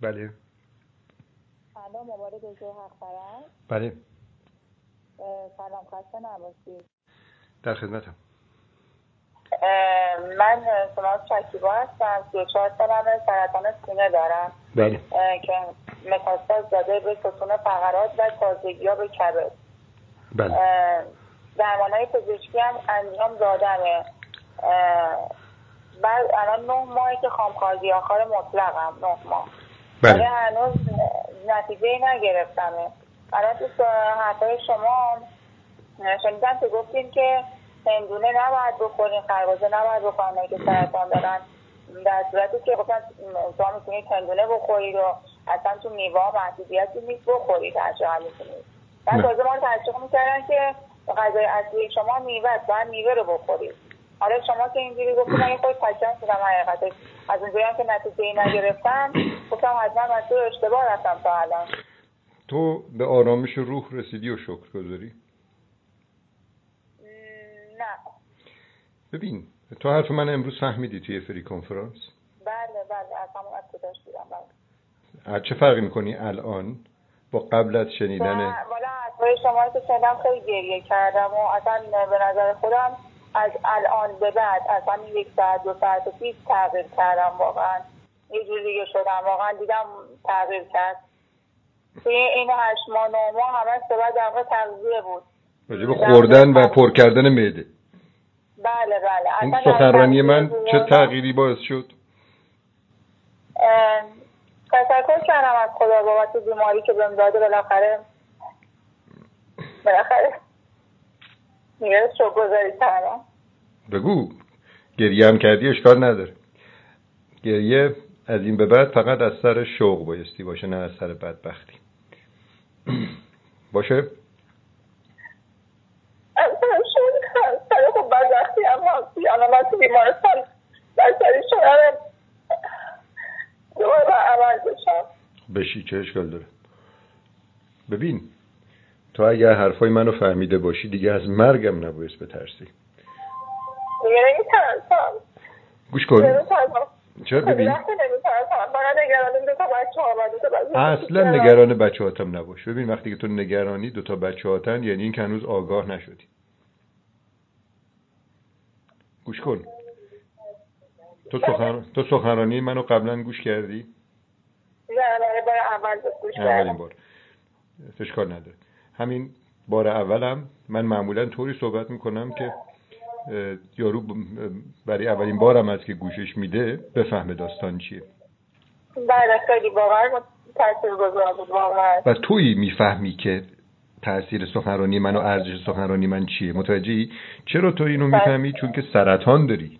بله. سلام مبارک دکتر حق بله. سلام خسته نباشید. در خدمتم. من شما شکیبا هستم. سی و چهار سالمه سرطان سینه دارم. بله. که متاستاز داده به ستون فقرات و تازگی ها به کبد. بله. درمان های پزشکی هم انجام دادمه بعد الان نه ماهی که خامخوازی آخر مطلقم نه ماه. بله. هنوز نتیجه نگرفتمه. الان تو حرفای شما شنیدم که گفتین که هندونه نباید بخورین خربازه نباید بخورین که سرطان دارن. در صورتی که گفتن شما می‌تونید هندونه بخورید و اصلا تو میوه محدودیتی نیست بخورید هر چقدر می‌تونید بعد تازه ما رو تشویق می‌کردن که غذای اصلی شما میوه است باید میوه رو بخورید. حالا شما که اینجوری گفتید من خود تشکر شدم حقیقتش. از اونجایی هم که نتیجه نگرفتم گفتم حتما مسیر اشتباه رفتم تا الان. تو به آرامش روح رسیدی و شکر گذاری؟ نه. ببین تو حرف من امروز فهمیدی توی فری کنفرانس؟ بله بله از همون از کجاش دیدم بله. چه فرقی می‌کنی الان با قبل از شنیدن؟ والا حرفای شما که شنیدم خیلی گریه کردم و اصلا به نظر خودم از الان به بعد اصلا یک ساعت دو ساعت پیش تغییر کردم واقعا. یه جور دیگه شدم. واقعا دیدم تغییر کرد. توی این هشت ماه نه ماه همش صحبت در واقع تغذیه بود. راجع به خوردن و پر کردن معده. بله بله. این سخنرانی من چه. تغییری باعث شد؟ تشکر کردم از خدا بابت بیماری که بهم داده. بالاخره بالاخره میگه گذاری کردم بگو. گریه هم کردی اشکال نداره. گریه از این به بعد فقط از سر شوق بایستی باشه نه از سر بدبختی. باشه؟ از سر شکر سر خب بدبختی هم هستی من تو بیمارستان بستری شدم. دوباره باید عمل بشم بشی چه اشکال داره؟ ببین تو اگر حرفای منو فهمیده باشی دیگه از مرگم نبایست بترسی. نمیترسم گوش کن. چرا ببین؟ اصلا نگران. بچه هاتم نباش. ببین وقتی که تو نگرانی دوتا بچه هاتن یعنی این که هنوز آگاه نشدی. گوش کن. تو, سخن... تو سخنرانی منو قبلا گوش کردی؟ نه نه بار اول گوش اولین کردم. بار. اشکال نداره. همین بار اولم من معمولا طوری صحبت می‌کنم که یارو برای اولین بارم از که گوشش میده بفهمه داستان چیه. بله خیلی واقعا تاثیر گذار بود واقعا. و تویی می‌فهمی که تاثیر سخنرانی من و ارزش سخنرانی من چیه. متوجهی؟ چرا تو اینو می‌فهمی؟ چون که سرطان داری.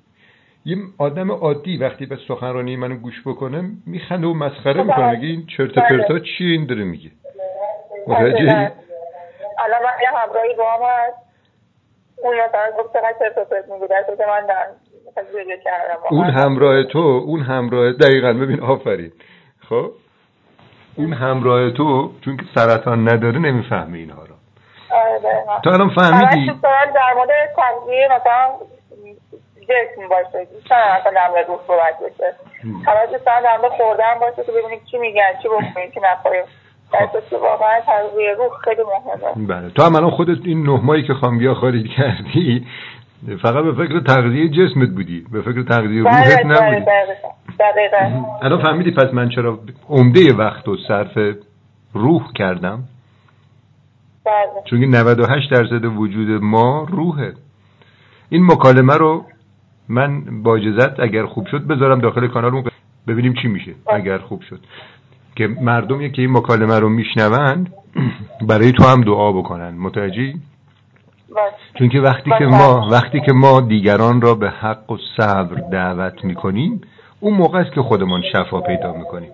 یه آدم عادی وقتی به سخنرانی منو گوش بکنه میخنده و مسخره می‌کنه میگه این چرت و پرتا چیه؟ این داره میگه. متوجهی؟ الان یه همراهی با هم هست اون مثلا گفت چقدر چرت و پرت میگه. در که من واقعا. اون همراه تو اون همراه دقیقا ببین آفرین. خب؟ اون همراه تو چون که سرطان نداره نمی‌فهمه اینها رو. آره. تو الان فهمیدی؟ دارم در مورد تغذیه مثلا جسم باشه. دارم مثلا در مورد روح صحبت بشه؟ دوست دارم در مورد خوردن باشه که ببینیم چی میگن چی بخوریم چی نخوریم واقعا تغذیه روح خیلی مهمه. بله. تو هم الان خودت این نه ماهی که خامبیا خارج کردی فقط به فکر تغذیه جسمت بودی. به فکر تغذیه بله روحت بله نبودی. دقیقا. دقیقا. الان فهمیدی پس من چرا عمده وقت و صرف روح کردم؟ بله. چون که 98 درصد وجود ما روحه. این مکالمه رو من با اجازت اگر خوب شد بذارم داخل کانالمون ببینیم چی میشه اگر خوب شد. که مردمی که این مکالمه رو میشنوند برای تو هم دعا بکنن. متوجهی. چون که وقتی که ما وقتی که ما دیگران را به حق و صبر دعوت می‌کنیم اون موقع است که خودمان شفا پیدا می‌کنیم.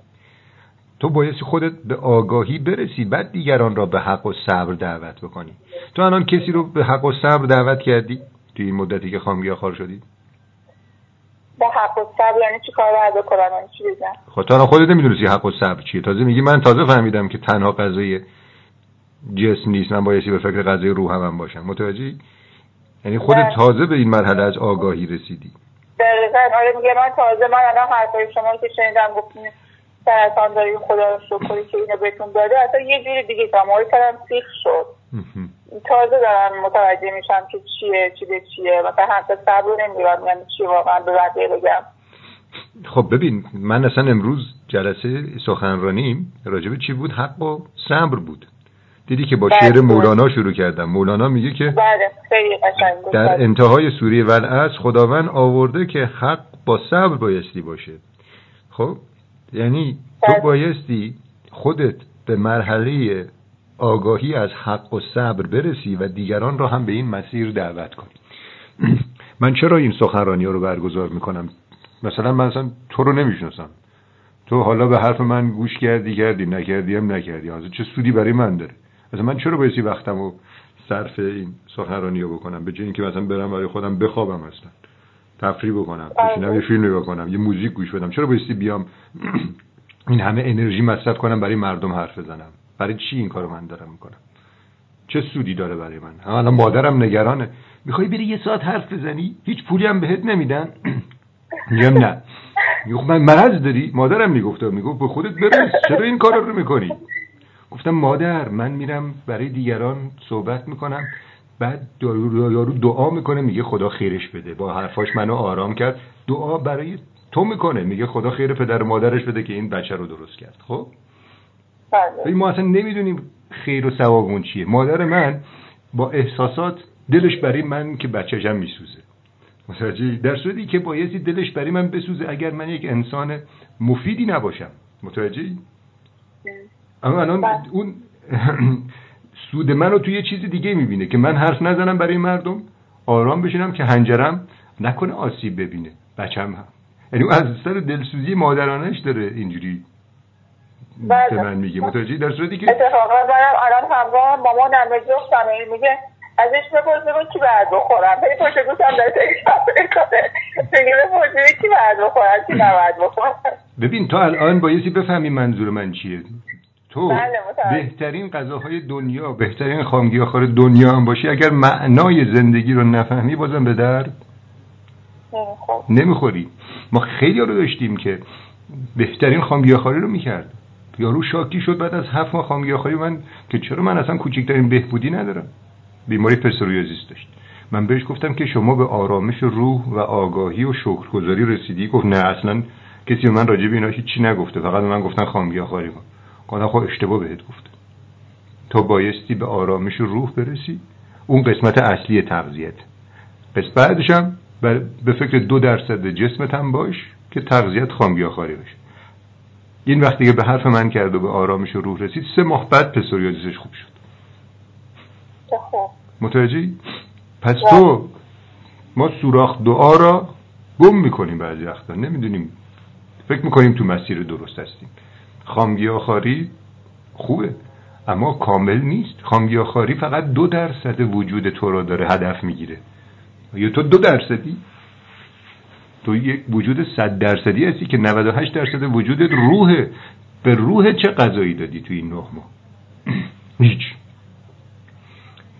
تو بایستی خودت به آگاهی برسی بعد دیگران را به حق و صبر دعوت بکنی. تو الان کسی رو به حق و صبر دعوت کردی؟ توی این مدتی که خامگیاخوار شدی؟ با حق و صبر یعنی چی کار باید بکنم؟ یعنی چی بگم؟ خب تو خودت نمی‌دونستی حق و صبر چیه. تازه میگی من تازه فهمیدم که تنها غذای جسم نیست. من بایستی به فکر غذای روح هم باشم. متوجهی؟ یعنی خودت. تازه به این مرحله از آگاهی رسیدی. دقیقا. آره میگه من تازه من الان حرفای شما که شنیدم گفتین سرطان داریم خدا رو شکری که اینو بهتون داده. اصلا یه جوری دیگه تمام کردم سیخ شد. تازه دارم متوجه میشم که چیه چی به چیه. مثلا حتی صبر نمیرم یعنی چی واقعا به بقیه بگم. خب ببین من اصلا امروز جلسه سخنرانیم راجبه چی بود؟ حق و صبر بود. دیدی که با بله. شعر مولانا شروع کردم. مولانا میگه که بله در بله. انتهای سوره ولعصر خداوند آورده که حق با صبر بایستی باشه. خب یعنی تو بله. بایستی خودت به مرحله آگاهی از حق و صبر برسی و دیگران را هم به این مسیر دعوت کنی من چرا این سخنرانی ها رو برگزار می‌کنم؟ مثلا من اصلا تو رو نمی‌شناسم. تو حالا به حرف من گوش کردی کردی نکردی هم نکردی. حالا چه سودی برای من داره؟ مثلا من چرا بایستی وقتم رو صرف این سخنرانی رو بکنم؟ به جای اینکه مثلا برم برای خودم بخوابم اصلا. تفریح بکنم بشینم یه فیلم نگاه کنم یه موزیک گوش بدم. چرا بایستی بیام این همه انرژی مصرف کنم برای مردم حرف بزنم؟ برای چی این کارو من دارم می‌کنم؟ چه سودی داره برای من؟ هم مادرم نگرانه. می‌خوای بری یه ساعت حرف بزنی؟ هیچ پولی هم بهت نمیدن؟ میگم نه؟ میگه خب من مرض داری؟ مادرم می‌گفت می‌گفت به خودت برس چرا این کار رو می‌کنی؟ گفتم مادر من میرم برای دیگران صحبت می‌کنم بعد یارو دعا می‌کنه میگه خدا خیرش بده. با حرفاش منو آرام کرد. دعا برای تو می‌کنه میگه خدا خیر پدر و مادرش بده که این بچه رو درست کرد. خب. ولی ما اصلا نمی‌دونیم خیر و ثواب اون چیه. مادر من با احساسات دلش برای من که بچه‌شم میسوزه. متوجه در صورتی که بایستی دلش برای من بسوزه اگر من یک انسان مفیدی نباشم. متوجه اما الان بله. اون سود منو توی یه چیز دیگه می‌بینه که من حرف نزنم برای مردم آرام بشینم که هنجرم نکنه آسیب ببینه. بچم هم. یعنی از سر دلسوزی مادرانش داره اینجوری بله. به من میگه متوجه در صورتی که اتفاقا منم الان همراه مامانم به جفتم میگه ازش بپرس بگو کی بعد بخورم. ولی پشت گوشم داره تکرار کنه میگه بپرس کی بعد بخورم کی نباید بخورم. ببین تا الان بایستی بفهمی منظور من چیه. تو بله،. بهترین غذاهای دنیا بهترین خامگیاخوار دنیا هم باشی اگر معنای زندگی رو نفهمی بازم به درد نمی‌خوری. ما خیلی رو داشتیم که بهترین خامگیاخواری رو می‌کرد. یارو شاکی شد بعد از هفت ماه خامگیاخواری من که چرا من اصلا کوچکترین بهبودی ندارم؟ بیماری پسوریازیس داشت. من بهش گفتم که شما به آرامش روح و آگاهی و شکرگزاری رسیدی؟ گفت نه اصلا کسی به من راجع به اینا هیچی نگفته. فقط من گفتن خامگیاخواری کن. گفتم خب اشتباه بهت گفته تو بایستی به آرامش روح برسی. اون قسمت اصلی تغذیت. پس بعدش هم به فکر دو درصد جسمت هم باش که تغذیت خامگیاخواری بشه این وقتی که به حرف من کرد و به آرامش روح رسید. سه ماه بعد پسوریازیسش خوب شد. متوجهی؟ پس تو ما سوراخ دعا را گم می‌کنیم بعضی وقتا. نمی‌دونیم. فکر می‌کنیم تو مسیر درست هستیم. خامگیاخواری خوبه اما کامل نیست. خامگیاخواری فقط دو درصد وجود تو را داره هدف می‌گیره. یا تو دو درصدی؟ تو یک وجود صد درصدی هستی که 98 درصد وجودت روحه به روح چه غذایی دادی تو این نه ماه؟ هیچ.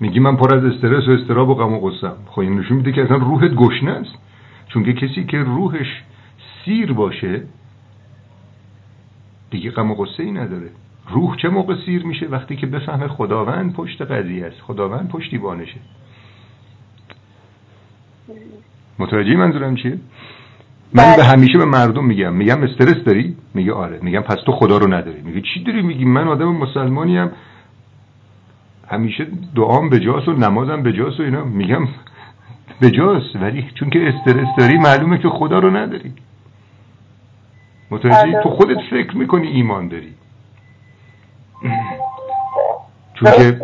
میگی من پر از استرس و استراب و غم و غصم خب این نشون میده که اصلا روحت گشنه است. چون که کسی که روحش سیر باشه دیگه غم و غصه ای نداره. روح چه موقع سیر میشه؟ وقتی که بفهمه خداوند پشت قضیه است. خداوند پشتیبانشه. متوجه منظورم چیه؟ من بله. به همیشه به مردم میگم میگم استرس داری؟ میگه آره میگم پس تو خدا رو نداری. میگه چی داری میگی؟ من آدم مسلمانی هم همیشه دعام به جاست و نمازم به جاست و اینا. میگم به جاست ولی چون که استرس داری معلومه که خدا رو نداری. متوجه؟ بله. تو خودت فکر می‌کنی ایمان داری. چون که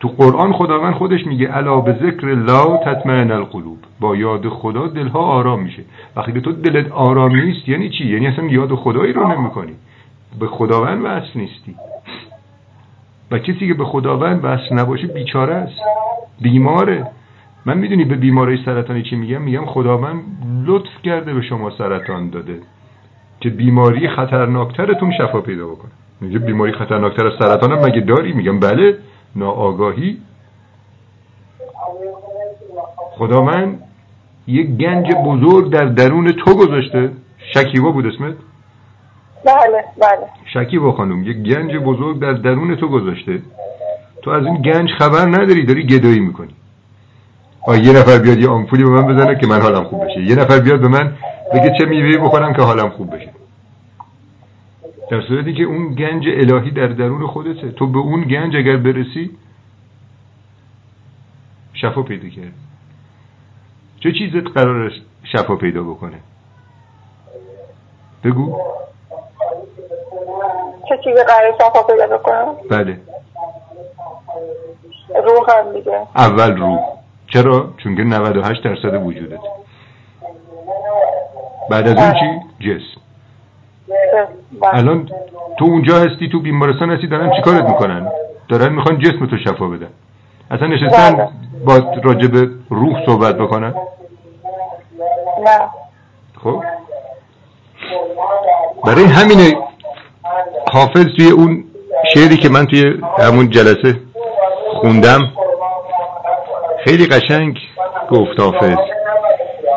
تو قرآن خداوند خودش میگه الا به ذکر الله تطمئن القلوب. با یاد خدا دلها آرام میشه. وقتی تو دلت آرام نیست یعنی چی؟ یعنی اصلا یاد خدایی رو نمی‌کنی. به خداوند وصل نیستی. و کسی که به خداوند وصل نباشه بیچاره است. بیماره. من می‌دونی به بیماری سرطانی چی میگم؟ میگم خداوند لطف کرده به شما سرطان داده. که بیماری خطرناکترتون شفا پیدا بکنه. میگه بیماری خطرناکتر از سرطان هم مگه داری؟ میگم بله. ناآگاهی. خدا من یک گنج بزرگ در درون تو گذاشته. شکیبا بود اسمت؟ بله بله. شکی با خانم یک گنج بزرگ در درون تو گذاشته. تو از این گنج خبر نداری داری گدایی می‌کنی. آ یه نفر بیاد یه آمپولی به من بزنه که من حالم خوب بشه. یه نفر بیاد به من بگه چه میوه بخورم که حالم خوب بشه. در صورتی که اون گنج الهی در درون خودته. تو به اون گنج اگر برسی شفا پیدا کرد. چه چیزت قرار شفا پیدا بکنه؟ بگو. چه چیزی قرار شفا پیدا بکنه؟ بله. روح هم دیگه. اول روح. چرا؟ چون که 98 درصد وجودت بعد از اون چی؟ جسم. الان تو اونجا هستی تو بیمارستان هستی دارن چیکارت می‌کنن؟ دارن می‌خوان جسم تو شفا بدن. اصلا نشستن بله. با راجب روح صحبت بکنن؟ نه. خب. برای همینه حافظ توی اون شعری که من توی همون جلسه خوندم خیلی قشنگ گفت حافظ.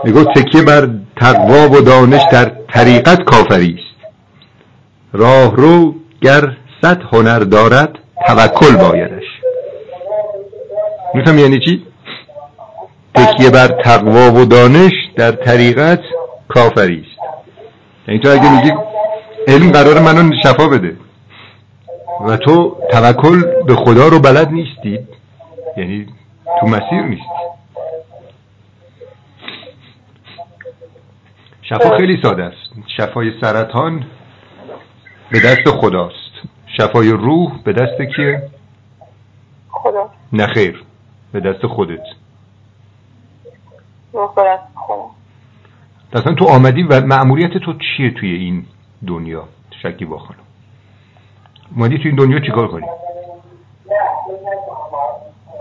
میگو تکیه بر تقوا و دانش در طریقت کافری راه رو گر صد هنر دارد توکل بایدش. میفهم یعنی چی؟ تکیه بر تقوا و دانش در طریقت کافری است. یعنی تو اگه میگی علم قرار منو شفا بده و تو توکل به خدا رو بلد نیستی یعنی تو مسیر نیستی. شفا خیلی ساده است. شفای سرطان به دست خداست. شفای روح به دست کیه؟ خدا. نخیر به دست خودت. روح برست خدا. اصلا تو آمدی و معمولیت تو چیه توی این دنیا؟ شکی با خانم. اومدی توی این دنیا چیکار کنی؟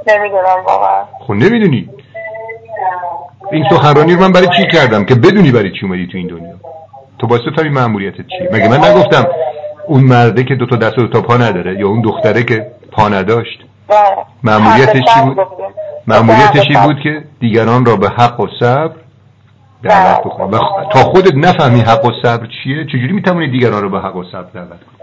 نمی‌دونم واقعا. خب نمی‌دونی. این سخنرانی رو من برای چی کردم که بدونی برای چی اومدی تو این دنیا؟ تو باید بفهمی معمولیتت چیه؟ مگه من نگفتم اون مرده که دو تا دست و دو تا پا نداره یا اون دختره که پا نداشت. معمولیتش چی بود؟ معمولیتش این. بود که دیگران را به حق و صبر دعوت بله. بکنی و تا خودت نفهمی حق و صبر چیه چجوری می‌توانی دیگران را به حق و صبر دعوت کنی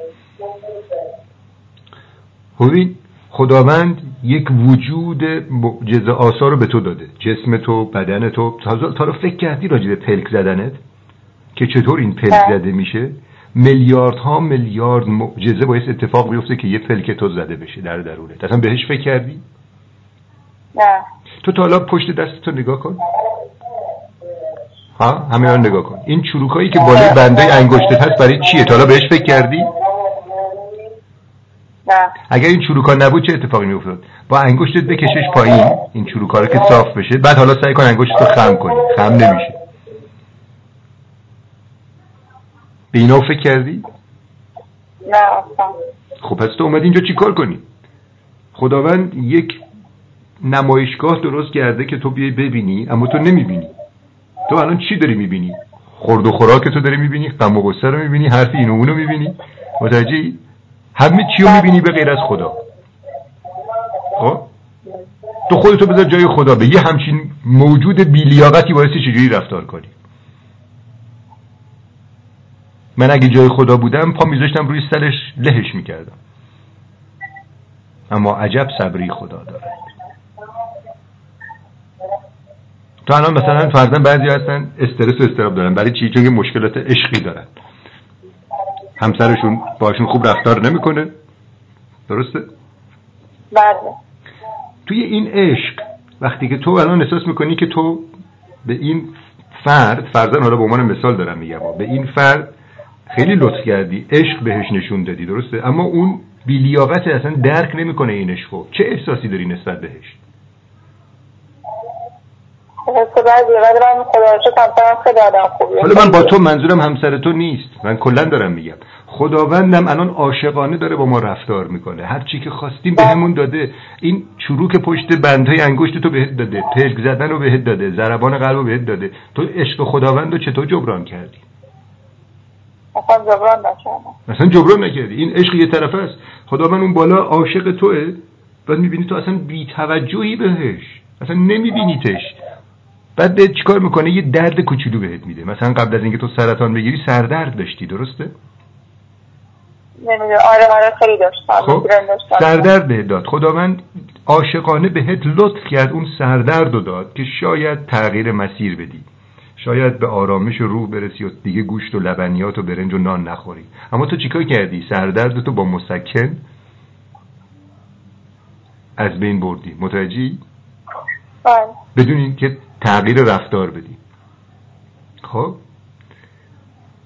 ببین خداوند یک وجود معجزه آسا رو به تو داده جسم تو بدن تو تا تا رو فکر کردی راجع به پلک زدنت که چطور این پلک بله. زده میشه میلیاردها میلیارد معجزه باعث اتفاق بیفته که یه پلک تو زده بشه در درونت. اصلا بهش فکر کردی؟ نه. تو تا حالا پشت دست تو نگاه کن. ها؟ همه رو نگاه کن. این چروکایی که بالای بنده انگشتت هست برای چیه؟ تا حالا بهش فکر کردی؟ نه. اگر این چروکا نبود چه اتفاقی میافتاد؟ با انگشتت بکشش پایین این چروکا رو که صاف بشه. بعد حالا سعی کن انگشتت رو خم کنی. خم نمیشه. به اینا فکر کردی؟ نه اصلا. خب پس تو اومدی اینجا چیکار کنی؟ خداوند یک نمایشگاه درست کرده که تو بیای ببینی اما تو نمی‌بینی. تو الان چی داری می‌بینی؟ خورد و خوراک تو داری می‌بینی غم و غصه رو می‌بینی حرف این و اونو می‌بینی. متوجهی؟ همه چی رو می‌بینی به غیر از خدا. خب؟ تو خودتو بذار جای خدا به یه همچین موجود بیلیاقتی بایستی چجوری رفتار کنی؟ من اگه جای خدا بودم پا میذاشتم روی سرش لهش می‌کردم. اما عجب صبری خدا داره تو الان مثلا فرضاً بعضی هستن استرس و استراب دارن. برای چی؟ چون مشکلات عشقی دارن. همسرشون باشون خوب رفتار نمی‌کنه. درسته؟ بله. توی این عشق وقتی که تو الان احساس می‌کنی که تو به این فرد فرزن حالا به عنوان مثال دارم میگم به این فرد خیلی لطف کردی. عشق بهش نشون دادی درسته؟ اما اون بیلیاقت اصلا درک نمی‌کنه این عشقو. چه احساسی داری نسبت بهش؟ خب آدم خوبیه. حالا من با تو منظورم همسر تو نیست. من کلا دارم میگم. خداوندم الان عاشقانه داره با ما رفتار می‌کنه. هر چی که خواستیم بهمون داده. این چروک پشت بندهای انگشت تو بهت داده. پلک زدن رو بهت داده. ضربان قلب رو بهت داده. تو عشق خداوند رو چطور جبران کردی؟ اصلا جبران نکردم اصلا جبران نکردی. این عشق یه طرف است. خداوند اون بالا عاشق توه. بعد می‌بینی تو اصلا بیتوجهی بهش. اصلا نمیبینیتش. بعد به چیکار می‌کنه؟ یه درد کوچولو بهت میده. مثلا قبل از اینکه تو سرطان بگیری سردرد داشتی درسته؟ آره آره خیلی داشتم خب سردرد داد. خداوند عاشقانه بهت لطف کرد اون سردرد رو داد که شاید تغییر مسیر بدی. شاید به آرامش روح برسی و دیگه گوشت و لبنیات و برنج و نان نخوری. اما تو چیکار کردی؟ سردرد تو با مسکن؟ از بین بردی. متوجهی؟ بله. بدون اینکه تغییر رفتار بدی. خب.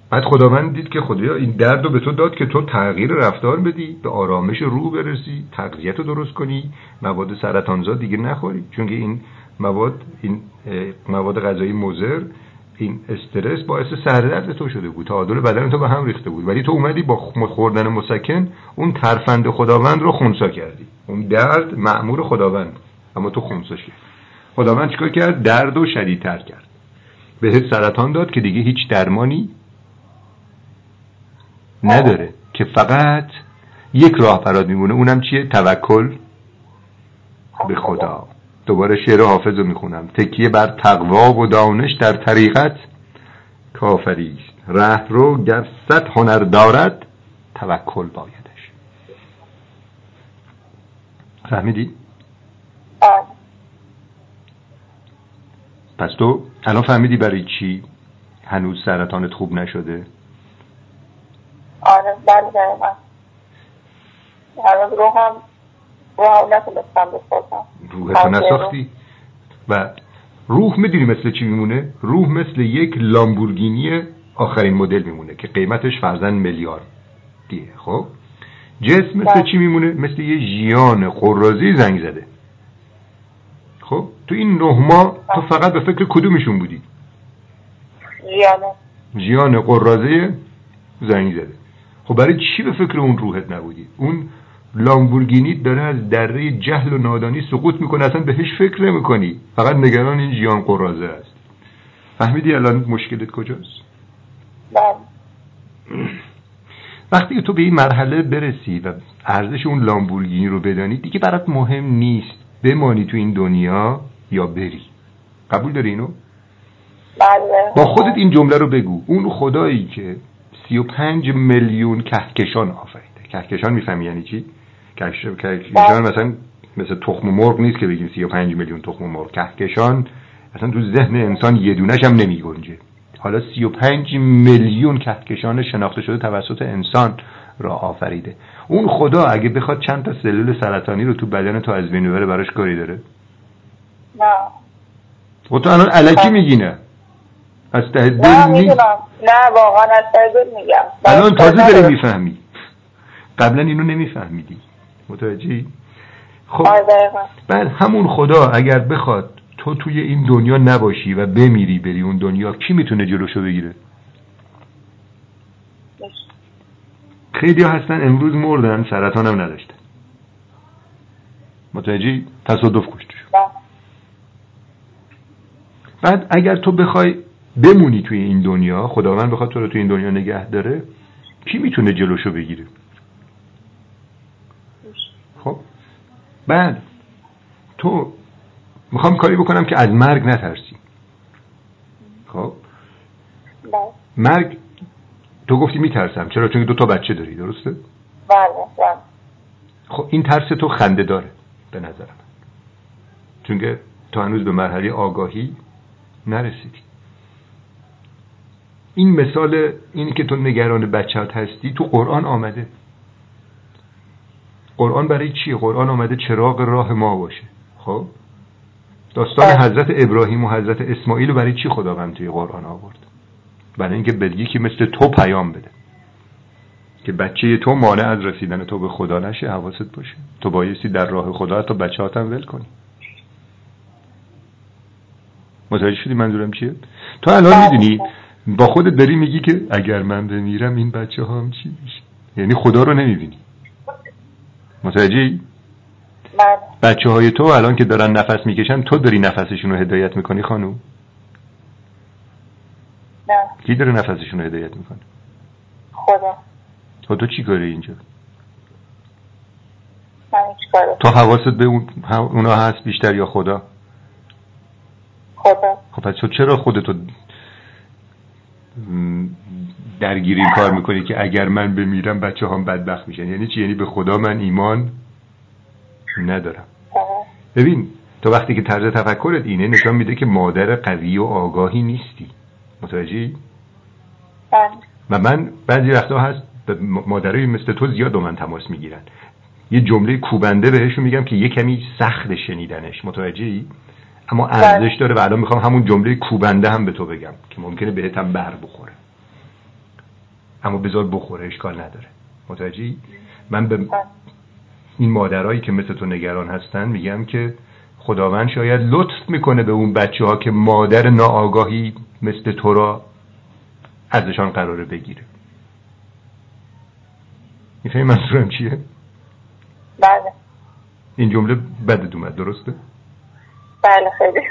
بعد خداوند دید که خدایا این درد رو به تو داد که تو تغییر رفتار بدی به آرامش روح برسی تغذیت رو درست کنی مواد سرطانزا دیگه نخوری. چون که این مواد این مواد غذایی مضر این استرس باعث سردرد تو شده بود. تعادل بدن تو به هم ریخته بود. ولی تو اومدی با خوردن مسکن اون ترفند خداوند رو خونسا کردی. اون درد معمور خداوند. اما تو خونسا شد خداوند چیکار کرد؟ درد و شدیدتر کرد. بهت سرطان داد که دیگه هیچ درمانی نداره. که فقط یک راه برات میمونه. اونم چیه؟ توکل به خدا. دوباره شعر حافظ رو می‌خونم. تکیه بر تقوا و دانش در طریقت. کافری است ره رو گر صد هنر دارد توکل بایدش. فهمیدی؟ پس تو الان فهمیدی برای چی هنوز سرطانت خوب نشده؟ آره بله هنوز روحم روح نتونستم بسازم. روحتو نساختی؟ و روح می‌دونی مثل چی میمونه؟ روح مثل یک لامبورگینی آخرین مدل میمونه که قیمتش فرزن میلیارد دیه خب؟ جسم مثل بله. چی میمونه؟ مثل یه ژیان قرازی زنگ زده. خب؟ تو این نه ماه تو بله. فقط به فکر کدومشون بودی؟ ژیان ژیان قرازه زنگ زده. خب برای چی به فکر اون روحت نبودی؟ اون لامبورگینی داره از دره جهل و نادانی سقوط می‌کنه اصلا بهش فکر نمی‌کنی. فقط نگران این جیان قرازه است. فهمیدی الان مشکلت کجاست؟ بله. وقتی تو به این مرحله برسی و ارزش اون لامبورگینی رو بدانی دیگه برات مهم نیست بمانی تو این دنیا یا بری. قبول داری اینو؟ بله. با خودت این جمله رو بگو. اون خدایی که 35 میلیون کهکشان آفریده. کهکشان می‌فهمی یعنی چی؟ کهکشان مثلا مثل تخم مرغ نیست که بگیم 35 میلیون تخم مرغ. کهکشان اصلا تو ذهن انسان یه دونش هم نمی گنجه حالا 35 میلیون کهکشان شناخته شده توسط انسان را آفریده. اون خدا اگه بخواد چند تا سلول سرطانی رو تو بدن تو از بین ببره براش کاری داره؟ نه. و تو الان علکی میگی نه از ته دل نه نه واقعا از ته میگم. الان تازه داری می‌فهمی. قبلا اینو نمیفهمیدی. متوجهی؟ خب بعد همون خدا اگر بخواد تو توی این دنیا نباشی و بمیری بری اون دنیا کی می‌تونه جلوشو بگیره؟ خیلی هستن امروز مردن سرطان هم نداشتن متوجهی؟ تصادف کشته بله. بعد اگر تو بخوای بمونی توی این دنیا خداوند بخواد تو رو توی این دنیا نگه داره کی می‌تونه جلوشو بگیره خب بعد تو می‌خوام کاری بکنم که از مرگ نترسی. خب؟ بله. مرگ تو گفتی میترسم. چرا؟ چون دو تا بچه داری درسته؟ بله بله. خب این ترس تو خنده داره به نظرم. چون که تو هنوز به مرحله آگاهی نرسیدی. این مثال اینی که تو نگران بچهات هستی تو قرآن آمده. قرآن برای چیه قرآن آمده چراغ راه ما باشه. خب؟ داستان بله. حضرت ابراهیم و حضرت اسماعیل رو برای چی خداوند توی قرآن آورد؟ برای اینکه به یکی مثل تو پیام بده. که بچه تو مانع از رسیدن تو به خدا نشه حواست باشه. تو بایستی در راه خدا تا بچه هاتم ول کنی. متوجه شدی منظورم چیه؟ تو الان بله. می‌دونی با خودت داری میگی که اگر من بمیرم این بچه ها هم چی میشه؟ یعنی خدا رو نمی‌بینی. متوجهی؟ بله. بچه های تو الان که دارن نفس می‌کشن تو داری نفسشون رو هدایت می‌کنی خانوم؟ نه. کی داره نفسشون رو هدایت می‌کنه؟ خدا. تو تو چی کاره اینجا؟ من تو حواست به اون اونا هست بیشتر یا خدا؟ خدا. خب پس تو چرا خودتو درگیر این کار می‌کنی که اگر من بمیرم بچه هم بدبخت میشن یعنی چی یعنی به خدا من ایمان ندارم ببین تو وقتی که طرز تفکرت اینه نشان میده که مادر قوی و آگاهی نیستی متوجهی؟ بله. و من بعضی وقتا هست مادرای مثل تو زیاد با من تماس می‌گیرن یه جمله کوبنده بهشون میگم که یه کمی سخت شنیدنش متوجهی؟ اما بله. ارزش داره و الان می‌خوام همون جمله کوبنده هم به تو بگم که ممکنه بهت هم بر بخوره اما بذار بخوره اشکال نداره متوجهی؟ من به. این مادرایی که مثل تو نگران هستن میگم که خداوند شاید لطف می‌کنه به اون بچه ها که مادر ناآگاهی مثل تو را ازشان قراره بگیره می‌فهمی منظورم چیه؟ بله این جمله بدت اومد درسته؟ بله خیلی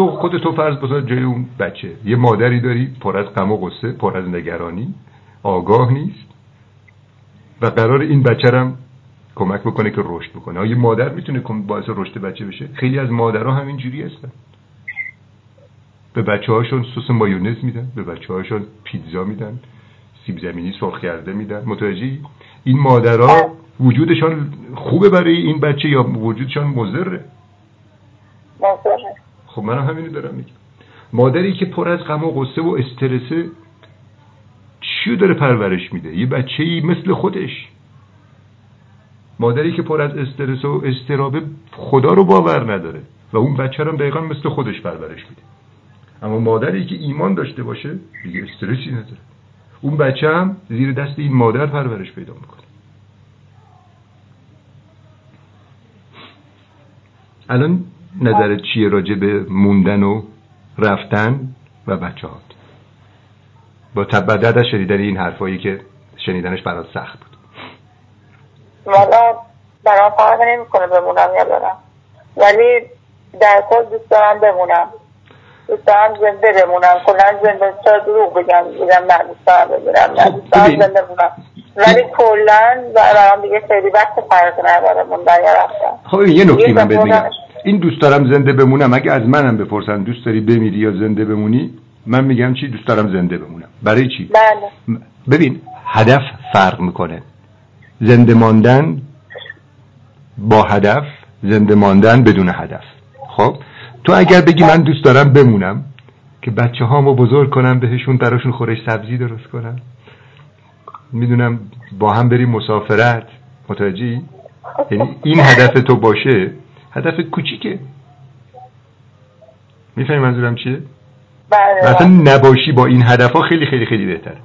تو خود تو فرض بذار جای اون بچه. یه مادری داری پر از غم و غصه پر از نگرانی. آگاه نیست. و قرار این بچه هم کمک بکنه که رشد بکنه. آیا مادر می‌تونه باعث رشد بچه بشه؟ خیلی از مادرها همین جوری هستن. به بچه هاشون سس مایونز میدن به بچه هاشون پیتزا میدن سیب زمینی سرخ کرده میدن. متوجهی؟ این مادرها وجودشان خوبه برای این بچه یا وجودشان مضره؟ خب منم همینو دارم میگم. مادری که پر از غم و غصه و استرسه چیو داره پرورش میده؟ یه بچه ای مثل خودش. مادری که پر از استرس و استرابه خدا رو باور نداره و اون بچه هم دقیقا مثل خودش پرورش میده. اما مادری که ایمان داشته باشه دیگه استرسی نداره. اون بچه هم زیر دست این مادر پرورش پیدا می‌کنه. الان نظرت چیه راجع به موندن و رفتن و بچه ها با تبدت از شنیدن این حرفایی که شنیدنش برات سخت بود. والا برام فرق نمی‌کنه بمونم یا برم. ولی در کل دوست دارم بمونم. دوست دارم زنده بمونم. کلا زنده چرا دروغ بگم. بگم نه دوست دارم بمونم نه خب، دوست دارم. زنده بمونم. ولی کلا برام دیگه خیلی وقت فرق نداره موندن یا رفتن. خب یه نکته من بهت میگم. این دوست دارم زنده بمونم. اگه از منم بپرسن دوست داری بمیری یا زنده بمونی من میگم چی؟ دوست دارم زنده بمونم. برای چی؟ بله. ببین هدف فرق می‌کنه. زنده ماندن با هدف زنده ماندن بدون هدف. خب؟ تو اگر بگی من دوست دارم بمونم که بچه هامو بزرگ کنم بهشون براشون خورش سبزی درست کنم. می‌دونم با هم بریم مسافرت. متوجهی؟ یعنی این هدف تو باشه هدف کوچیکه. می‌فهمی منظورم چیه؟ بله. اصلا نباشی با این هدف ها خیلی خیلی خیلی بهتره.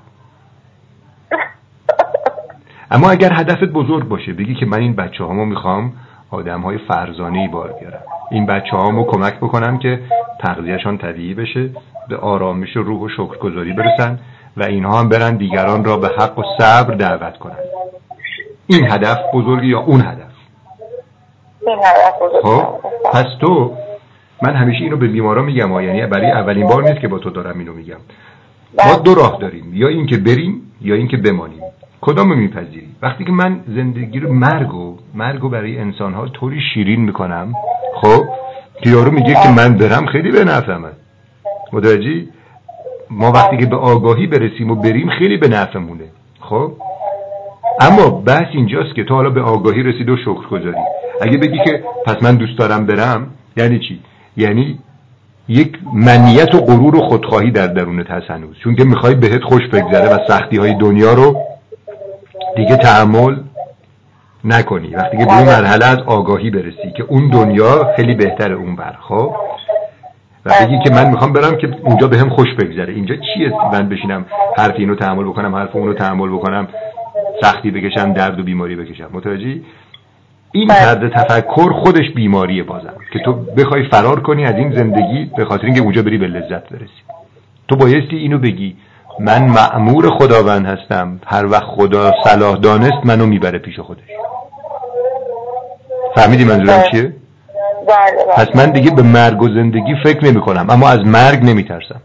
اما اگر هدفت بزرگ باشه بگی که من این بچه هامو می‌خوام آدم های فرزانه بار بیارم. این بچه هامو کمک بکنم که تغذیهشان طبیعی بشه به آرامش و روح و شکرگزاری برسن و اینها هم برن دیگران را به حق و صبر دعوت کنن. این هدف بزرگ یا اون هدف؟ خب پس تو من همیشه اینو به بیمارا میگم ها. یعنی برای اولین بار نیست که با تو دارم اینو میگم. ما دو راه داریم یا اینکه بریم یا اینکه بمانیم. کدام میپذیری وقتی که من زندگی رو مرگ و مرگ رو برای انسان ها طوری شیرین می‌کنم خب که یارو میگه که من برم خیلی به نفعمه. متوجهی؟ ما وقتی که به آگاهی برسیم و بریم خیلی به نفعمونه. خب؟ اما بحث اینجاست که تو حالا به آگاهی رسید و شکر گذاری اگه بگی که پس من دوست دارم برم یعنی چی؟ یعنی یک منیت و غرور و خودخواهی در درونت هست هنوز. چون که می‌خوای بهت خوش بگذره و سختی های دنیا رو دیگه تحمل نکنی. وقتی که به اون مرحله از آگاهی برسی که اون دنیا خیلی بهتره اون بر خب؟ و بگی که من می‌خوام برم که اونجا به هم خوش بگذره. اینجا چیه؟ من بشینم حرف اینو تحمل بکنم حرف اونو تحمل بکنم سختی بکشم درد و بیماری بکشم. متوجهی؟ این طرز تفکر خودش بیماریه بازم که تو بخوای فرار کنی از این زندگی به خاطر اینکه اونجا بری به لذت برسی. تو بایستی اینو بگی من معمور خداوند هستم هر وقت خدا صلاح دانست منو می‌بره پیش خودش. فهمیدی منظورم چیه؟ بله بله. پس من دیگه به مرگ و زندگی فکر نمی کنم اما از مرگ نمی ترسم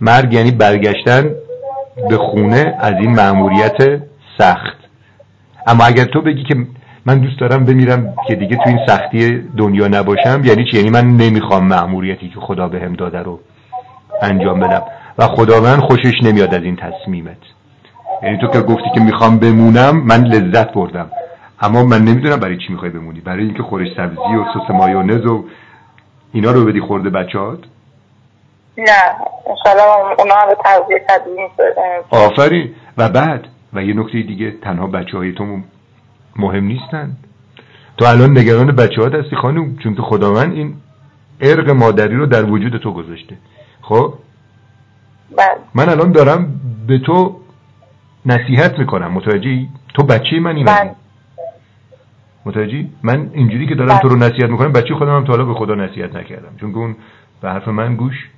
مرگ یعنی برگشتن به خونه از این مأموریت سخت. اما اگر تو بگی که من دوست دارم بمیرم که دیگه تو این سختی دنیا نباشم. یعنی چی؟ یعنی من نمی‌خوام مأموریتی که خدا بهم داده رو انجام بدم. و خداوند خوشش نمیاد از این تصمیمت. یعنی تو که گفتی که می‌خوام بمونم من لذت بردم. اما من نمی‌دونم برای چی می‌خوای بمونی. برای اینکه خورش سبزی و سس مایونز و اینا رو بدی خورده بچهات نه. انشالله اونا به تغذیه آفرین. و بعد؟ و یه نکته دیگه تنها بچه های تو مهم نیستن. تو الان نگران بچه ها هستی خانوم چون که خداوند این ارق مادری رو در وجود تو گذاشته. خب؟ بله. من الان دارم به تو نصیحت می‌کنم. متوجهی؟ تو بچه منی بله. متوجهی؟ من اینجوری که دارم بله. تو رو نصیحت می‌کنم بچه خودم هم تا حالا به خدا نصیحت نکردم. چون که اون به حرف من گوش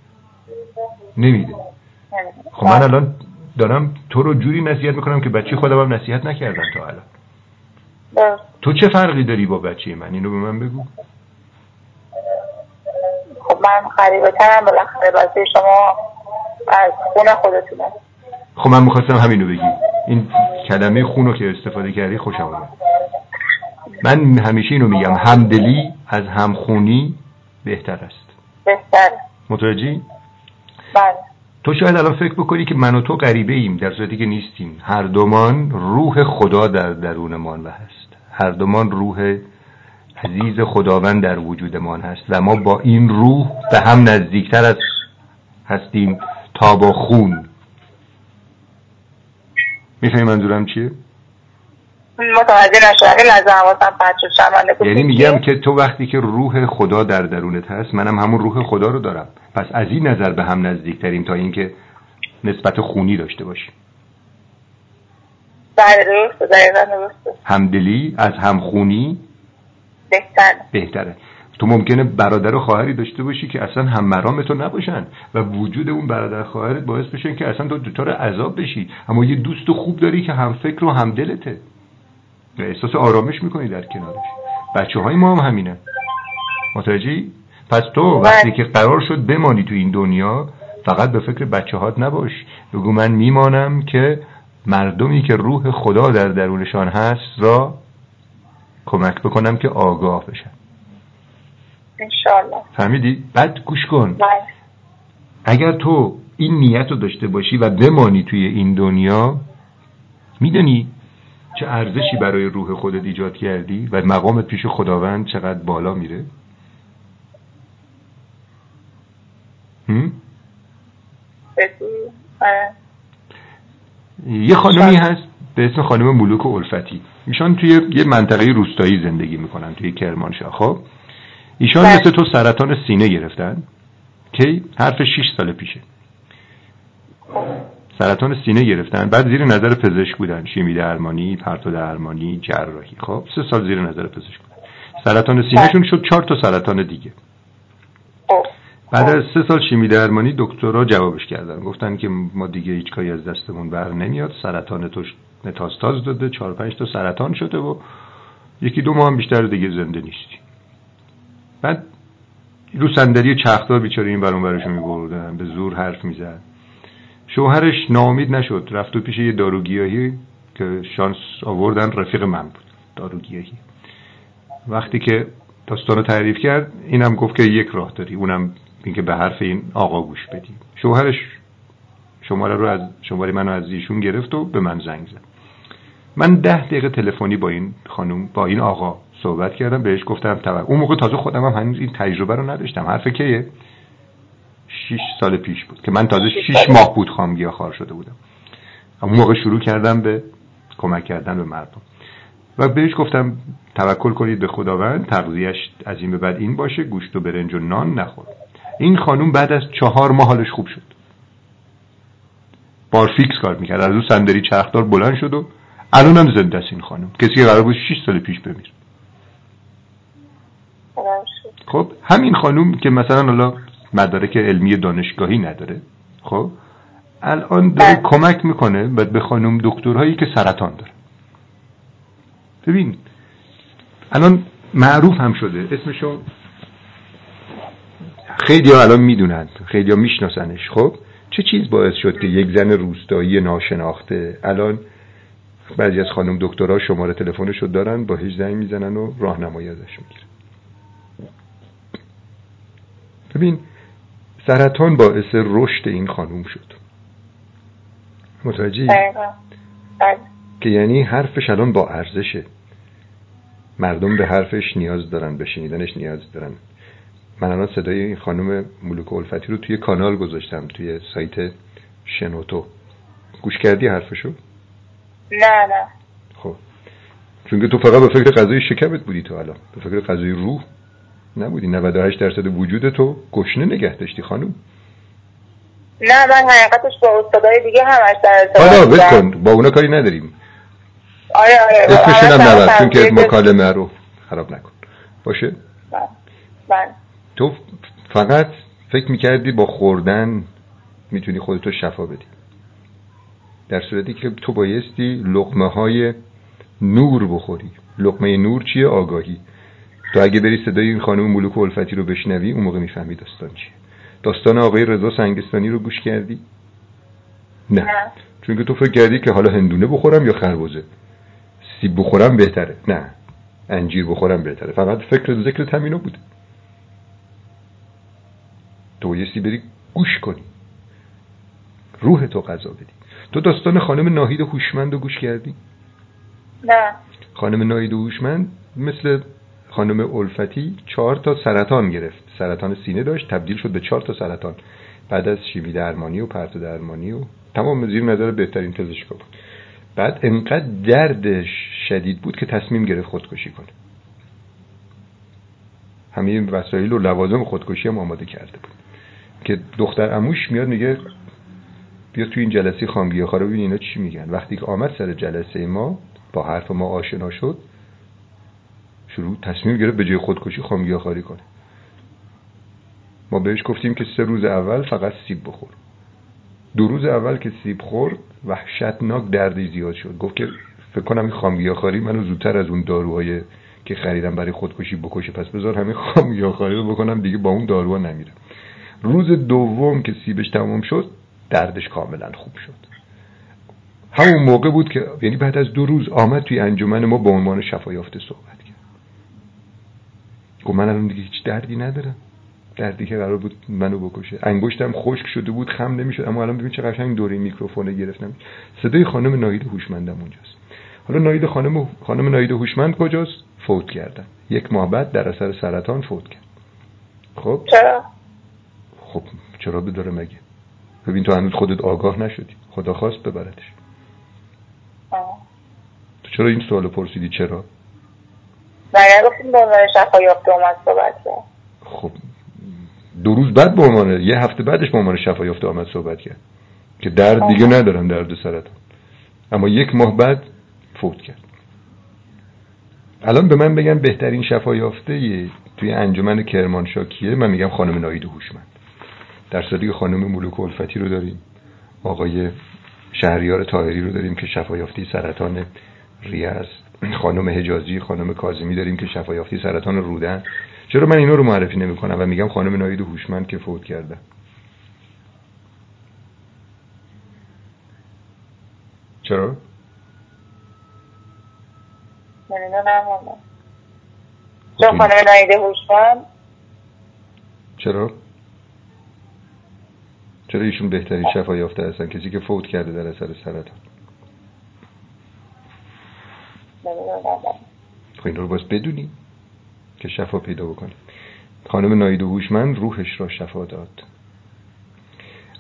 نمیده. خب من الان دارم تو رو جوری نصیحت می‌کنم که بچه خودم هم نصیحت نکردم تا الان تو چه فرقی داری با بچه من؟ اینو به من بگو. خب من خریبه ترم بالاخره بچه شما از خون خودتونه. خب من می‌خواستم همینو بگی. این کلمه خونو که استفاده کردی خوشم آمد من همیشه اینو میگم همدلی از همخونی بهتر است. بهتر. متوجهی؟ بله. تو شاید الان فکر بکنی که من و تو غریبه ایم در صورتی که نیستیم. هر دومان روح خدا در درونمان و هست. هر دومان روح عزیز خداوند در وجودمان هست و ما با این روح به هم نزدیکتر از هستیم تا با خون. می‌فهمی منظورم چیه؟ متوجه نشدم. یعنی میگم که تو وقتی که روح خدا در درونت هست منم همون روح خدا رو دارم. پس از این نظر به هم نزدیکتریم تا اینکه نسبت خونی داشته باشیم. بله همدلی از همخونی؟ بهتر. بهتره. تو ممکنه برادر و خواهری داشته باشی که اصلا هم مرام تو نباشن و وجود اون برادر خواهرت باعث بشه که اصلا تو دوتار عذاب بشی. اما یه دوست خوب داری که هم فکر و هم دلته و احساس آرامش می‌کنی در کنارش. بچه های ما هم همینه متوجهی؟ پس تو وقتی که قرار شد بمانی تو این دنیا فقط به فکر بچه هات نباش. بگو من میمانم که مردمی که روح خدا در درونشان هست را کمک بکنم که آگاه بشن. انشالله فهمیدی؟ بعد گوش کن. بله. اگر تو این نیت رو داشته باشی و بمانی توی این دنیا می‌دونی چه ارزشی برای روح خودت ایجاد کردی و مقامت پیش خداوند چقدر بالا میره؟ یه خانمی هست به اسم خانم ملوک و الفتی ایشان توی یه منطقه روستایی زندگی می‌کنن توی کرمانشاه. خب؟ ایشان بله. مثل تو سرطان سینه گرفتن کی؟ حرف 6 سال پیشه. سرطان سینه گرفتن بعد زیر نظر پزشک بودن. شیمی درمانی پرتو درمانی جراحی. خب؟ سه سال زیر نظر پزشک بودن. سرطان سینهشون شد چهار تا سرطان دیگه. خب. بعد از سه سال شیمی درمانی دکترها جوابش کردن. گفتن که ما دیگه هیچ کاری از دستمون بر نمیاد. سرطان توش متاستاز داده. چهار پنج تا سرطان شده و یکی دو ماه هم بیشتر دیگه زنده نیستی. بعد رو صندلی چختار بیچاره این برون برشو میبردن. به زور حرف می‌زد. شوهرش ناامید نشد. رفت و پیش یه داروگیاهی که شانس آوردن رفیق من بود. داروگیاهی. وقتی که داستان تعریف کرد اینم گفت که یک راه داری. اونم اینکه به حرف این آقا گوش بدی. شوهرش شماره رو از شماره منو از ایشون گرفت و به من زنگ زد. من ده دقیقه تلفنی با این خانم با این آقا صحبت کردم بهش گفتم طبعا اون موقع تازه خودم هم هنوز این تجربه رو نداشتم. حرف کیه؟ شیش سال پیش بود که من تازه شیش ماه بود خام خار شده بودم. اون موقع شروع کردم به کمک کردن به مردم. و بهش گفتم توکل کنید به خداوند تغذیهش از این به بعد این باشه گوشت و برنج و نان نخور. این خانوم بعد از چهار ماه حالش خوب شد. بار فیکس کار می‌کرد. از اون صندلی چرخدار بلند شد و الان هم زنده است این خانم کسی که قرار بود 6 سال پیش بمیر. خب همین خانوم که مثلا حالا مدارک علمی دانشگاهی نداره خب الان داره بله. کمک می‌کنه به خانم دکترهایی که سرطان داره. ببین الان معروف هم شده. اسمشو خیلی ها الان می‌دونند خیلی ها میشناسنش. خب چه چیز باعث شد که یک زن روستایی ناشناخته؟ الان بعضی از خانم دکترها شماره تلفنشو دارن با هیچ زنگ می‌زنن و راهنمایی ازش می‌گیرن. ببین سرطان باعث رشد این خانوم شد. متوجه بله. که یعنی حرفش الان با ارزشه. مردم به حرفش نیاز دارن به شنیدنش نیاز دارن. من الان صدای این خانم ملوک الفتی رو توی کانال گذاشتم توی سایت شنوتو. گوش کردی حرفشو؟ نه نه. خب. چون که تو فقط به فکر غذای شکمت بودی تو الان. به فکر غذای روح نبودی. 98 درصد وجود تو گشنه نگه داشتی خانم. نه من حقیقتش با استادای دیگه همش در حالا بکن با اونا کاری نداریم. آره آره اسمشون هم نبر چون که مکالمه رو خراب نکن. باشه؟ بله. تو فقط فکر می‌کردی با خوردن می‌تونی خودتو شفا بدی. در صورتی که تو بایستی لقمه های نور بخوری. لقمه نور چیه؟ آگاهی. تو اگه بری صدای این خانم ملوک الفتی رو بشنوی اون موقع می‌فهمی داستان چیه. داستان آقای رضا سنگستانی رو گوش کردی؟ نه, نه. چون که تو فکر کردی که حالا هندونه بخورم یا خربزه سیب بخورم بهتره. نه. انجیر بخورم بهتره. فقط فکر ذکر تمینو بوده. تو بایستی بری گوش کنی. روح تو غذا بدی. تو داستان خانم ناهید هوشمند رو گوش کردی؟ نه. خانم ناهید هوشمند مثل خانم الفتی چهار تا سرطان گرفت. سرطان سینه داشت تبدیل شد به چهار تا سرطان. بعد از شیمی درمانی و پرت درمانی و تمام زیر نظر بهترین پزشکا بود. بعد انقدر دردش شدید بود که تصمیم گرفت خودکشی کنه. همه وسایل و لوازم خودکشی هم آماده کرده بود. که دختر اموش میاد میگه بیا تو این جلسه خامگیه خاره ببین اینا چی میگن؟ وقتی که آمد سر جلسه ما با حرف ما آشنا شد شروع تصمیم گرفت به جای خودکشی خامگیه خاری کنه. ما بهش گفتیم که سه روز اول فقط سیب بخور. دو روز اول که سیب خورد وحشتناک دردی زیاد شد. گفت که فکر کنم این خامگیاخاری منو زودتر از اون داروهای که خریدم برای خودکشی بکشه. پس بذار همین خامگیاخاری رو بکنم دیگه با اون داروها نمیرم. روز دوم که سیبش تمام شد دردش کاملا خوب شد. همون موقع بود که یعنی بعد از دو روز آمد توی انجمن ما به عنوان شفا یافته صحبت کرد. گفت من الان دیگه هیچ دردی ندارم. دردی که قرار بود منو بکشه. انگشتم خشک شده بود خم نمی‌شد. اما الان ببین چه قشنگ دوره میکروفونه گرفتم. صدای خانم ناهید هوشمندم اونجاست. حالا ناهید خانم خانم ناهید هوشمند کجاست؟ فوت کردن. یک ماه بعد در اثر سرطان فوت کرد. خب؟ چرا؟ خب چرا بداره مگه؟ ببین تو هنوز خودت آگاه نشدی. خدا خواست ببردش. تو چرا این سوال پرسیدی؟ چرا؟ به عنوان اومد صحبت کرد. خب دو روز بعد به عنوان یه هفته بعدش به عنوان شفا یافته آمد صحبت کرد. که درد دیگه ندارن درد سرطان اما یک ماه بعد فوت کرد. الان به من بگن بهترین شفا یافته توی انجمن کرمانشاکیه من میگم خانم ناید هوشمند. در صدیق خانم ملوک الفتی رو داریم آقای شهریار تاهری رو داریم که شفایافتی سرطان ریه است خانم حجازی خانم کاظمی داریم که شفایافتی سرطان رودن. چرا من اینا رو معرفی نمی کنم و میگم خانم ناید هوشمند که فوت کرده؟ چرا؟ چرا خانم ناید هوشمند؟ چرا؟ چرا ایشون بهترین شفا یافته هستن؟ کسی که فوت کرده در اثر سرطان. خب این رو باید بدونی که شفا پیدا بکنی خانم ناید و هوشمند روحش را شفا داد.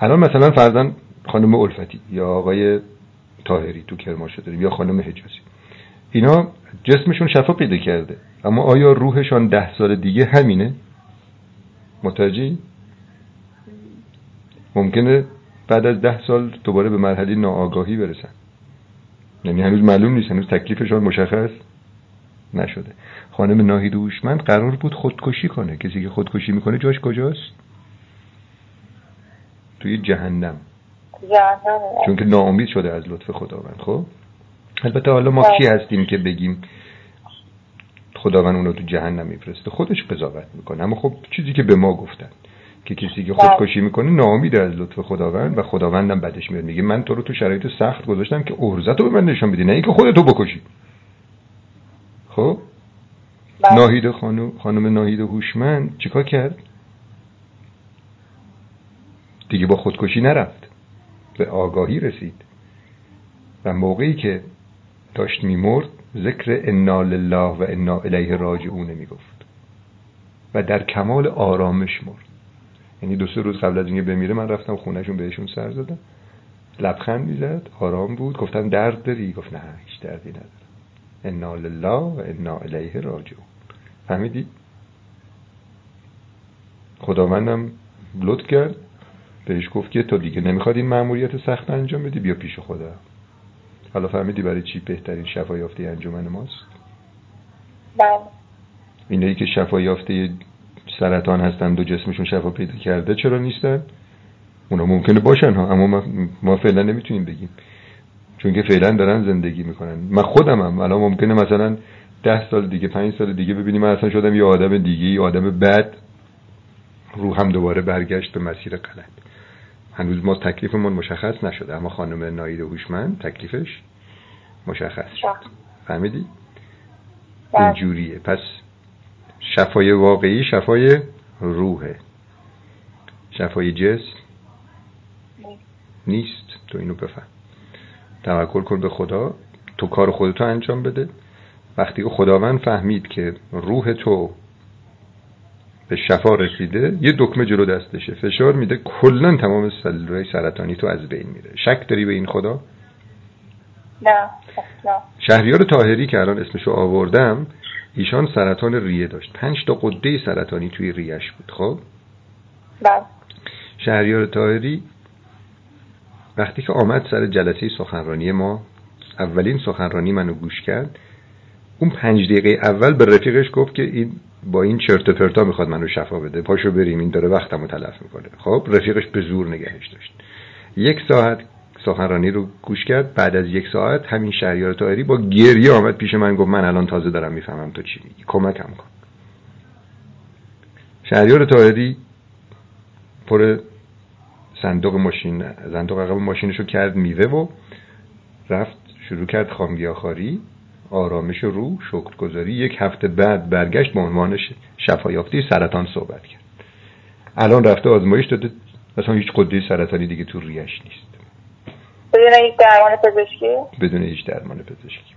الان مثلا فرزن خانم الفتی یا آقای تاهری تو کرمانشاه داریم یا خانم حجازی. اینا جسمشون شفا پیدا کرده اما آیا روحشان ده سال دیگه همینه؟ متوجهی؟ ممکنه بعد از ده سال دوباره به مرحله ناآگاهی برسن. یعنی هنوز معلوم نیست هنوز تکلیفشان مشخص نشده. خانم ناهید هوشمند قرار بود خودکشی کنه. کسی که خودکشی می‌کنه جاش کجاست؟ توی جهنم. چون که ناامید شده از لطف خداوند خب؟ البته حالا ما کی هستیم که بگیم خداوند اونو تو جهنم میفرسته؟ خودش قضاوت می‌کنه. اما خب چیزی که به ما گفتن. که کسی که خودکشی می‌کنه ناامید از لطف خداوند و خداوندم بدش میاد. میگه من تو رو تو شرایط سخت گذاشتم که ارزت رو به من نشان بدی نه اینکه خودتو بکشی. خب؟ بله. ناهید خانم خانم ناهید هوشمند چیکار کرد؟ دیگه با خودکشی نرفت. به آگاهی رسید. و موقعی که داشت میمرد ذکر انا لله و انا الیه راجعون می‌گفت. و در کمال آرامش مرد. یعنی دو سه روز قبل از اینکه بمیره من رفتم خونهشون بهشون سر زدم لبخند می‌زد آرام بود. گفتم درد داری؟ گفت نه هیچ دردی ندارم. انا لله و انا الیه راجعون. فهمیدی؟ خداوندم لطف کرد. بهش گفت که تو دیگه نمی‌خواد این مأموریت سخت انجام بدی بیا پیش خدا حالا فهمیدی برای چی بهترین شفا یافته انجمن ماست؟ بله. اینایی که شفا یافته سرطان هستن دو جسمشون شفا پیدا کرده چرا نیستن؟ اونا ممکنه باشن ها اما ما, ما فعلا نمی‌تونیم بگیم. چون که فعلا دارن زندگی می‌کنن. من خودم هم الان ممکنه مثلا ده سال دیگه پنج سال دیگه ببینیم من اصلا شدم یه آدم دیگه یه آدم بد. رو هم دوباره برگشت به مسیر غلط. هنوز ما تکلیفمون مشخص نشده اما خانم ناید هوشمند تکلیفش مشخص شد. فهمیدی؟ اینجوریه. پس شفای واقعی شفای روحه. شفای جسم نیست. تو اینو بفهم. توکل کن به خدا. تو کار خودتو انجام بده. وقتی که خداوند فهمید که روح تو به شفا رسیده یه دکمه جلو دستشه. فشار میده. کلا تمام سلولای سرطانی تو از بین میره. شک داری به این خدا؟ نه. نه. شهریار تاهری که الان اسمشو آوردم ایشان سرطان ریه داشت. پنج تا قده سرطانی توی ریش بود خب؟ بله. شهریار تاهری وقتی که آمد سر جلسه سخنرانی ما اولین سخنرانی منو گوش کرد اون پنج دقیقه اول به رفیقش گفت که این با این چرت و پرتا می‌خواد منو شفا بده پاشو بریم این داره وقتمو تلف می‌کنه. خب رفیقش به زور نگهش داشت. یک ساعت سخنرانی رو گوش کرد. بعد از یک ساعت همین شهریار تاهری با گریه آمد پیش من گفت من الان تازه دارم می‌فهمم تو چی میگی. کمکم کن. شهریار تاهری پر صندوق ماشین صندوق عقب ماشینشو کرد میوه و رفت شروع کرد خامگیاخاری آرامش روح شکرگزاری. یک هفته بعد برگشت به عنوان شفا یافته سرطان صحبت کرد. الان رفته آزمایش داده. اصلا هیچ قده سرطانی دیگه تو ریش نیست. بدون هیچ درمان پزشکی؟ بدون هیچ درمان پزشکی.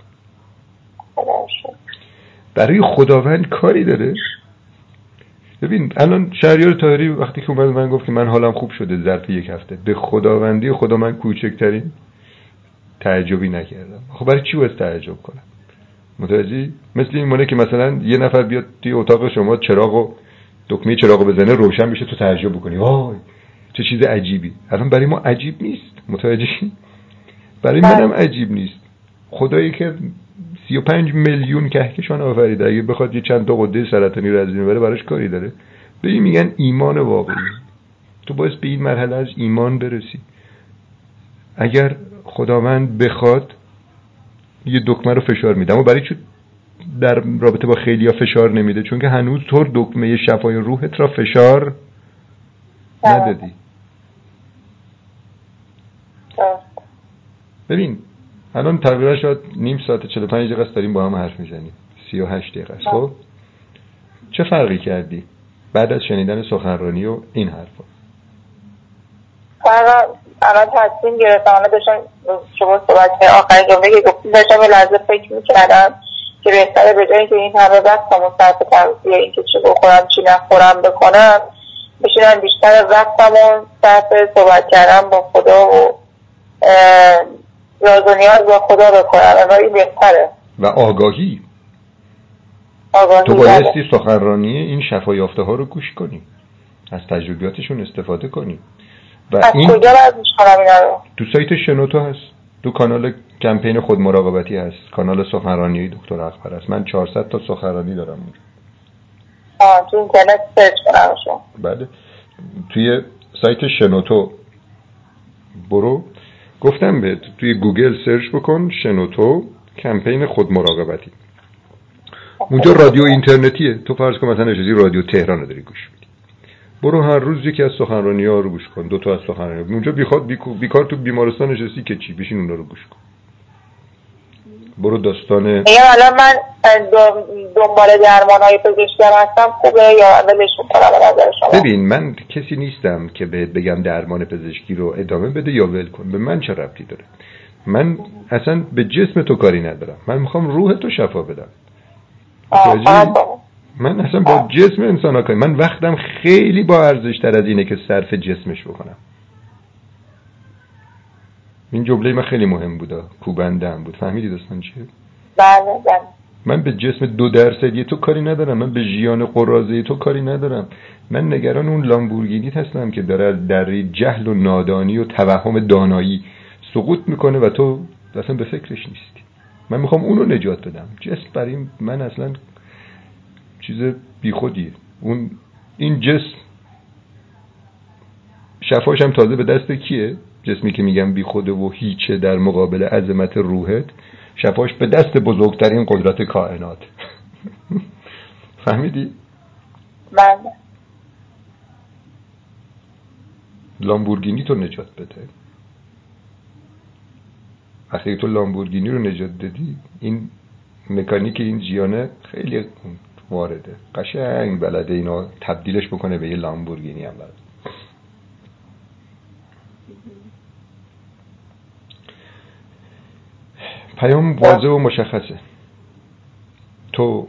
برای خداوند کاری داره؟ ببین الان شهریار تاهری وقتی که اومد من گفت که من حالم خوب شده ظرف یک هفته. به خداوندی خدا من کوچکترین تعجبی نکردم. خب برای چی باید تعجب کنم؟ متوجهی؟ مثل این مونه که مثلا یه نفر بیاد توی اتاق شما چراغ و دکمه چراغ بزنه روشن بشه تو تعجب بکنی. وای چه چیز عجیبی. الان برای ما عجیب نیست. متوجهی برای منم عجیب نیست. خدایی که 35 میلیون کهکشان آفریده. اگه بخواد یه چند تا قده سرطانی رو از بین بره براش کاری داره. به این میگن ایمان واقعی. تو باید به این مرحله از ایمان برسی. اگر خداوند بخواد یه دکمه رو فشار میده. اما برای چون در رابطه با خیلی ها فشار نمیده؟ چون که هنوز طور دکمه شفای روحت را فشار ندادی درست. ببین الان تقریبا شاید نیم ساعت 45 دقیقه است داریم با هم حرف می‌زنیم. 38 دقیقه است. خب. چه فرقی کردی بعد از شنیدن سخنرانی و این حرفا فقط الان تصمیم گرفتم. الان داشتم شما صحبت که آخرین جمله که گفتیم داشتم یه لحظه فکر می‌کردم که بهتره به جای اینکه این همه وقتمو صرف تغذیه اینکه چی بخورم چی نخورم بکنم بشینم بیشتر وقتمو صرف صحبت کردم با خدا و راز و نیاز با خدا بکنم انگار این بهتره. و آگاهی. آگاهی تو. بایستی سخنرانی این شفا یافته ها رو گوش کنی. از تجربیاتشون استفاده کنی. و از این کجا رو؟ تو سایت شنوتو هست. تو کانال کمپین خود مراقبتی هست. کانال سخنرانی دکتر اکبر هست. من 400 تا سخنرانی دارم. اونجا آه، تو اینترنت search کنمشون بله. توی سایت شنوتو. برو. گفتم بهت توی گوگل search بکن شنوتو کمپین خود مراقبتی. اونجا رادیو اینترنتیه. تو فرض کن مثلا نشستی رادیو تهران رو داری گوش میدی. برو هر روز یکی از سخنرانی رو گوش کن دو تا از سخنرانی اونجا بیخود بیکار تو بیمارستان نشستی که چی؟ بشین اونا رو گوش کن. برو داستان میگم الان من دنبال درمان های پزشکی هستم. خوبه یا ولشون کنم نظر شما؟ ببین من کسی نیستم که بهت بگم درمان پزشکی رو ادامه بده یا ول کن. به من چه ربطی داره؟ من اصلا به جسم تو کاری ندارم. من می‌خوام روح تو شفا بدم. من اصلا با جسم انسان ها من وقتم خیلی با ارزش تر از اینه که صرف جسمش بکنم. این جمله من خیلی مهم بوده. کوبنده هم بود. فهمیدی داستان چیه؟ بله بله. من به جسم دو درصدی تو کاری ندارم. من به ژیان قرازه تو کاری ندارم. من نگران اون لامبورگینیت هستم که داره از دری جهل و نادانی و توهم دانایی سقوط می‌کنه و تو اصلا به فکرش نیستی. من می‌خوام اونو نجات بدم. جسم برای من اصلا چیز بیخودیه. اون این جسم شفاش هم تازه به دست کیه؟ جسمی که میگم بی خوده و هیچه در مقابل عظمت روحت شفاش به دست بزرگترین قدرت کائنات. فهمیدی؟ بله. لامبورگینی تو نجات بده. وقتی تو لامبورگینی رو نجات دادی. این مکانیک این جیانه خیلی وارده. قشنگ بلده اینو تبدیلش بکنه به یه لامبورگینی هم بلده پیام واضح و مشخصه. تو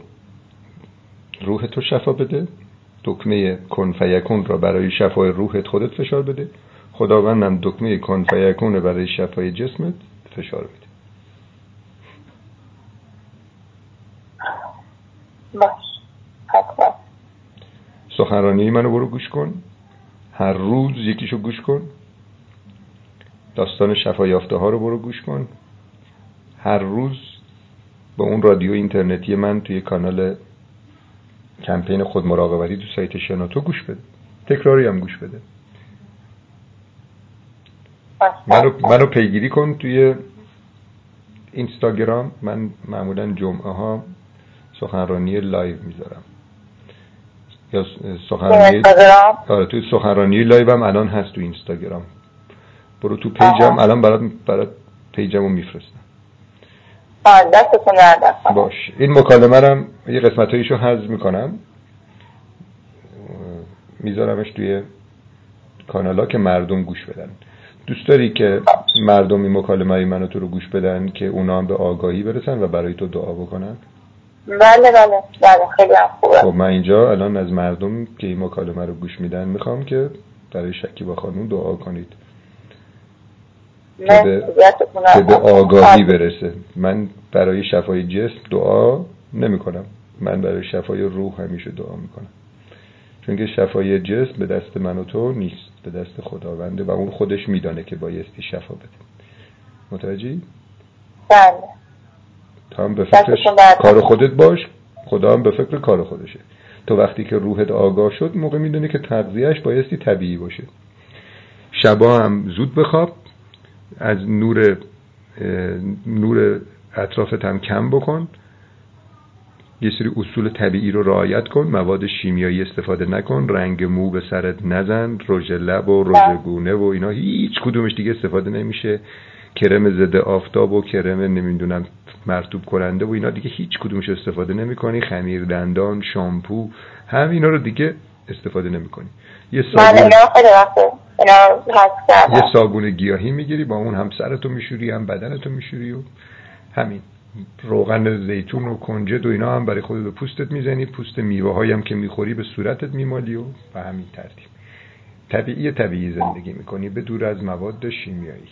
روح تو شفا بده دکمه کن فیکون را برای شفای روحت خودت فشار بده. خداوندم دکمه کن فیکون برای شفای جسمت فشار بده. باش. سخنرانی منو برو گوش کن. هر روز یکیشو گوش کن. داستان شفا یافته ها رو برو گوش کن. هر روز به اون رادیو اینترنتی من توی کانال کمپین خود مراقبتی تو سایت شنوتو گوش بده. تکراری هم گوش بده. منو, منو پیگیری کن توی اینستاگرام. من معمولا جمعه ها سخنرانی live می‌ذارم. یا سخنرانی آره توی سخنرانی live هم الان هست تو اینستاگرام. برو تو page م. الان برات برات page مو میفرستم. دستتون باش. این مکالمه رم یه قسمت هایشو حذف می‌کنم. میذارمش توی کانالا که مردم گوش بدن. دوست داری که مردم این مکالمه های منو تو رو گوش بدن که اونا هم به آگاهی برسن و برای تو دعا بکنن؟ بله بله. بله خیلی خوبه. خب من اینجا الان از مردم که این مکالمه رو گوش میدن می‌خوام که برای شکی با خانون دعا کنید. که به, که به آگاهی برسه. من برای شفای جسم دعا نمی کنم من برای شفای روح همیشه دعا می‌کنم. چون که شفای جسم به دست من و تو نیست به دست خداونده و اون خودش میدانه که بایستی شفا بده. متوجهی؟ بله. تا هم به فکر کار خودت باش. خدا هم به فکر کار خودشه. تو وقتی که روحت آگاه شد موقع می‌دونی که تغذیهش بایستی طبیعی باشه. شبا هم زود بخواب. از نور نور اطرافت هم کم بکن. یه سری اصول طبیعی رو رعایت کن. مواد شیمیایی استفاده نکن. رنگ مو به سرت نزن. رژ لب و رژ بله. گونه و اینا. هیچ کدومش دیگه استفاده نمیشه. کرم ضد آفتاب و کرم نمی‌دونم مرتوب کننده و اینا دیگه هیچ کدومش استفاده نمی‌کنی. خمیر دندان شامپو هم اینا رو دیگه استفاده نمی‌کنی. یه صابون یه صابون گیاهی می‌گیری با اون هم سرتو میشوری هم بدنتو میشوری و همین. روغن زیتون و کنجد و اینا هم برای خود به پوستت می‌زنی. پوست میوه هم که می‌خوری به صورتت میمالی و به همین ترتیب. طبیعی طبیعی زندگی می‌کنی به دور از مواد شیمیایی.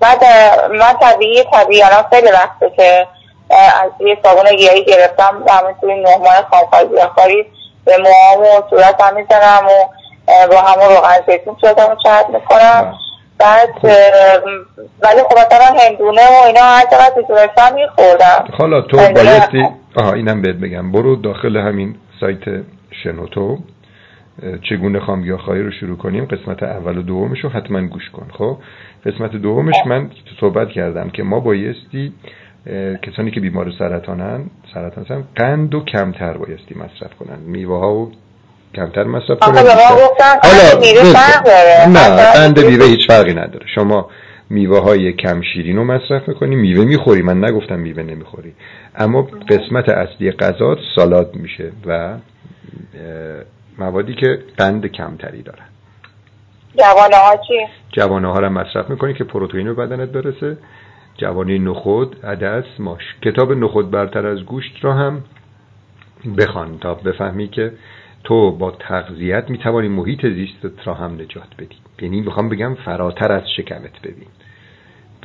بعد من طبیعی طبیعی الان خیلی وقته که از یه صابون گیاهی گرفتم. همین توی نه ماه خامخواه گیاهخواری به موهام و صورتم می‌زنم و با همون روغن زیتون صورتم چرد می‌کنم. بله. بعد ولی خب مثلا هندونه و اینا هر چقدر می‌تونستم میخوردم. حالا تو بایستی آها اینم بهت بگم. برو داخل همین سایت شنوتو. چگونه خواهی رو شروع کنیم؟ قسمت اول و دومش رو حتما گوش کن. خب؟ قسمت دومش من صحبت کردم که ما بایستی کسانی که بیمار سرطانن سرطان قند و کمتر بایستی مصرف کنن. میوه ها و کمتر مصرف کنید حالا نه قند بیوه هیچ فرقی نداره. شما میوه های کم شیرین رو مصرف می‌کنی میوه می‌خوری. من نگفتم میوه نمی‌خوری. اما قسمت اصلی غذات سالاد میشه و موادی که قند کمتری دارن جوانه ها چی؟ جوانه ها رو مصرف می‌کنی که پروتئین به بدنت برسه. جوانه نخود عدس ماش. کتاب نخود برتر از گوشت را هم بخوان تا بفهمی که تو با تغذیت می‌توانی محیط زیستت را هم نجات بدی. یعنی می‌خوام بگم فراتر از شکمت ببین.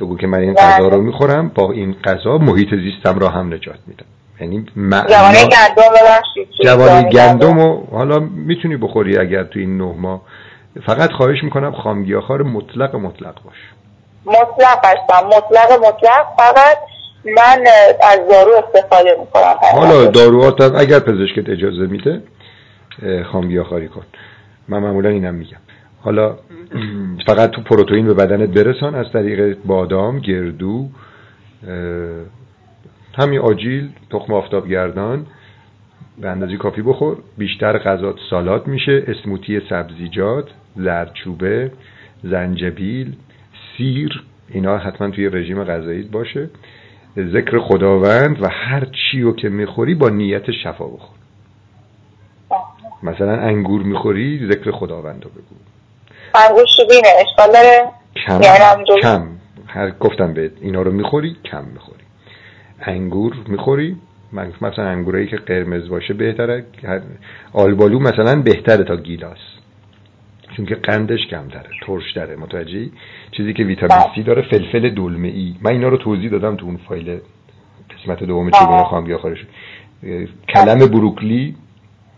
بگو که من این غذا رو می‌خورم با این غذا محیط زیستم را هم نجات میدم. یعنی جوانه گندم جوانه گندم و حالا می‌تونی بخوری اگر تو این نه ماه. فقط خواهش می‌کنم خامگیاخوار مطلق مطلق باش. مطلق هستم. مطلق مطلق. فقط من از دارو استفاده می‌کنم. حالا داروات اگر پزشکت اجازه میده خامگیاخواری کن. من معمولا اینم میگم. حالا فقط تو پروتئین به بدنت برسان. از طریق بادام گردو همین آجیل تخم آفتابگردان به اندازی کافی بخور. بیشتر غذات سالات میشه. اسموتی سبزیجات زردچوبه زنجبیل سیر. اینا حتما توی رژیم غذایی باشه. ذکر خداوند و هر چی رو که می‌خوری با نیت شفا بخور. مثلا انگور می‌خوری ذکر خداوند رو بگو. انگور شیرینه اشکال داره؟ کم یعنی کم. هر گفتم بهت اینا رو می‌خوری کم می‌خوری. انگور می‌خوری مثلا انگورایی که قرمز باشه بهتره آلبالو مثلا بهتره تا گیلاس. چون که قندش کمتره ترش داره متوجهی؟ چیزی که ویتامین سی داره فلفل دلمه ای من اینا رو توضیح دادم تو اون فایل قسمت دوم چگونه خامگی آخرش کلم بروکلی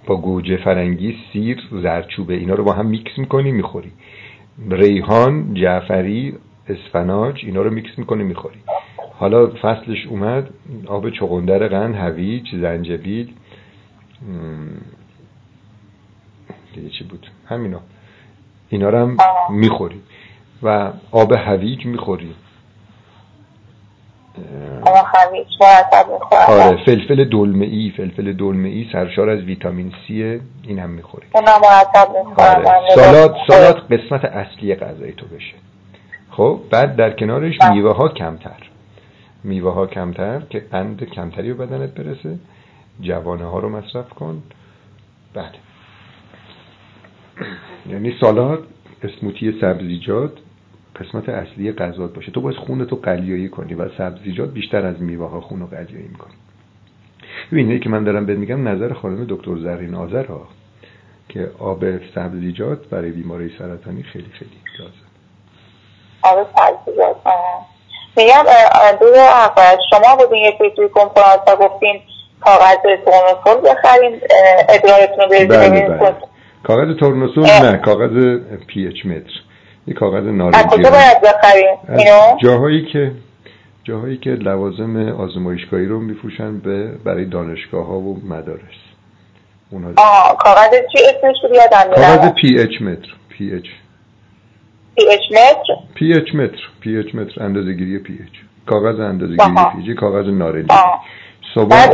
با گوجه فرنگی سیر زرچوبه اینا رو با هم میکس می‌کنی می‌خوری. ریحان جعفری اسفناج اینا رو میکس می‌کنی می‌خوری. حالا فصلش اومد آب چغندر قند هویج زنجبیل دیگه چی بود؟ همینا. اینا رو هم می‌خوری. و آب هویج می‌خوری. آره فلفل دلمه ای فلفل دلمه ای سرشار از ویتامین سی این هم می‌خوری آره. سالات سالات قسمت اصلی غذای تو بشه. خب بعد در کنارش میوه ها کمتر. میوه ها کمتر که قند کمتری به بدنت برسه. جوانه ها رو مصرف کن. بله. یعنی سالاد اسموتی سبزیجات قسمت اصلی غذات باشه. تو باید خونتو قلیایی کنی و سبزیجات بیشتر از میوه ها خون رو قلیایی می‌کنی. ببینید که من دارم بهت میگم نظر خانم دکتر زرین آذر ها که آب سبزیجات برای بیماری سرطانی خیلی خیلی لازم آب سبزیجات میگم دو شما بودین یه توی کنفرانس گفتین کاغذ تورنسول بخرین ادرارتون رو بله بله. کاغذ تورنسول نه کاغذ پی اچ متر. یه کاغذ نارنجی از کجا باید بخریم؟ جاهایی که جاهایی که لوازم آزمایشگاهی رو میفروشن به برای دانشگاه ها و مدارس. اونها آه کاغذ چی اسمش رو یادم کاغذ پی اچ متر. پی اچ. pH متر؟ پی اچ متر. پی اچ متر. اندازه گیری پی اچ. کاغذ اندازه گیری پی اچ. کاغذ نارنجی. صبح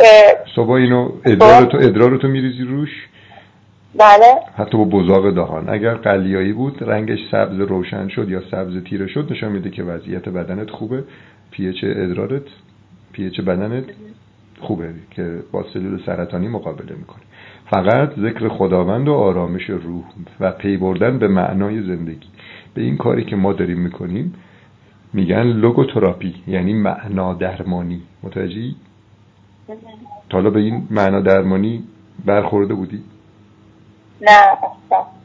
صبح اینو ادرارتو ادرارتو میریزی روش. بله. حتی با بزاق دهان. اگر قلیایی بود رنگش سبز روشن شد یا سبز تیره شد نشان میده که وضعیت بدنت خوبه. پیچ ادرارت پیچ بدنت خوبه که با سلول سرطانی مقابله می‌کنه فقط ذکر خداوند و آرامش روح و پی بردن به معنای زندگی. به این کاری که ما داریم می‌کنیم میگن لوگوتراپی یعنی معنا درمانی. متوجهی؟ حالا به این معنا درمانی برخورده بودی؟ نه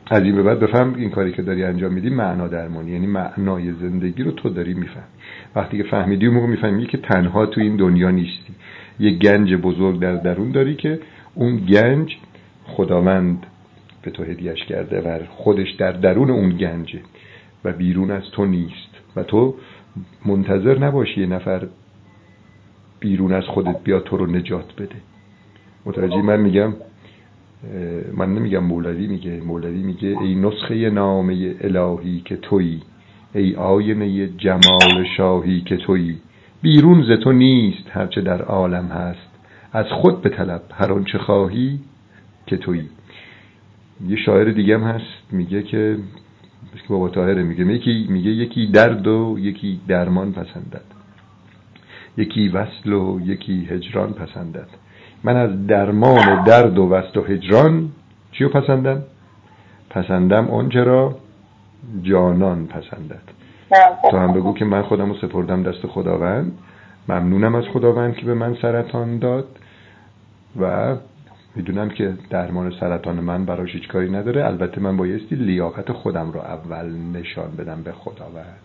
از این به بعد بفهم این کاری که داری انجام میدی معنا درمانی یعنی معنای زندگی رو تو داری میفهم وقتی که فهمیدی اون می‌فهمی که تنها تو این دنیا نیستی. یه گنج بزرگ در درون داری که اون گنج خداوند به تو هدیهش کرده و خودش در درون اون گنجه و بیرون از تو نیست. و تو منتظر نباشی یه نفر بیرون از خودت بیا تو رو نجات بده. متوجه من میگم؟ من نمیگم مولوی میگه مولوی میگه ای نسخه نامه الهی که تویی ای آینه جمال شاهی که تویی. بیرون ز تو نیست هرچه در عالم هست از خود به طلب هر آنچه خواهی که تویی. یه شاعر دیگه هم هست میگه که بابا طاهره میگه یکی میگه یکی درد و یکی درمان پسندد یکی وصل و یکی هجران پسندد. من از درمان درد و وصل و هجران چیو پسندم؟ پسندم اونچه را جانان پسندد. تو هم بگو که من خودم رو سپردم دست خداوند. ممنونم از خداوند که به من سرطان داد و می‌دونم که درمان سرطان من براش هیچ کاری نداره. البته من بایستی لیاقت خودم رو اول نشان بدم به خداوند.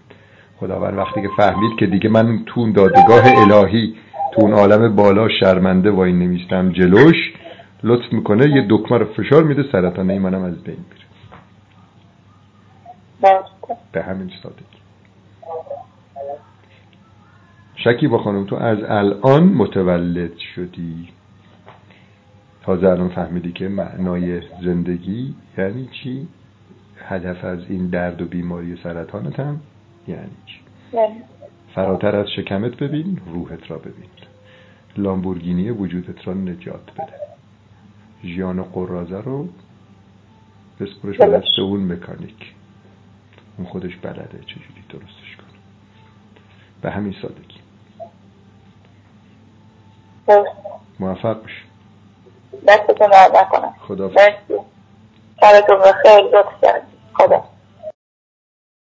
خداوند وقتی که فهمید که دیگه من تو دادگاه الهی تو اون عالم بالا شرمنده وای نمیستم جلوش لطف می‌کنه یه دکمه رو فشار میده سرطانه منم از بین میره. به همین سادگی. شکی با خانم تو از الان متولد شدی. تازه الان فهمیدی که معنای زندگی یعنی چی؟ هدف از این درد و بیماری سرطانت هم یعنی چی؟ یعنی. فراتر از شکمت ببین روحت را ببین. لامبورگینی وجودت را نجات بده. ژیان و قرازه رو بسپرش به دست اون مکانیک. اون خودش بلده چجوری درستش کنه. به همین سادگی. موفق باش. دستتون رو نکنم خدا خدا.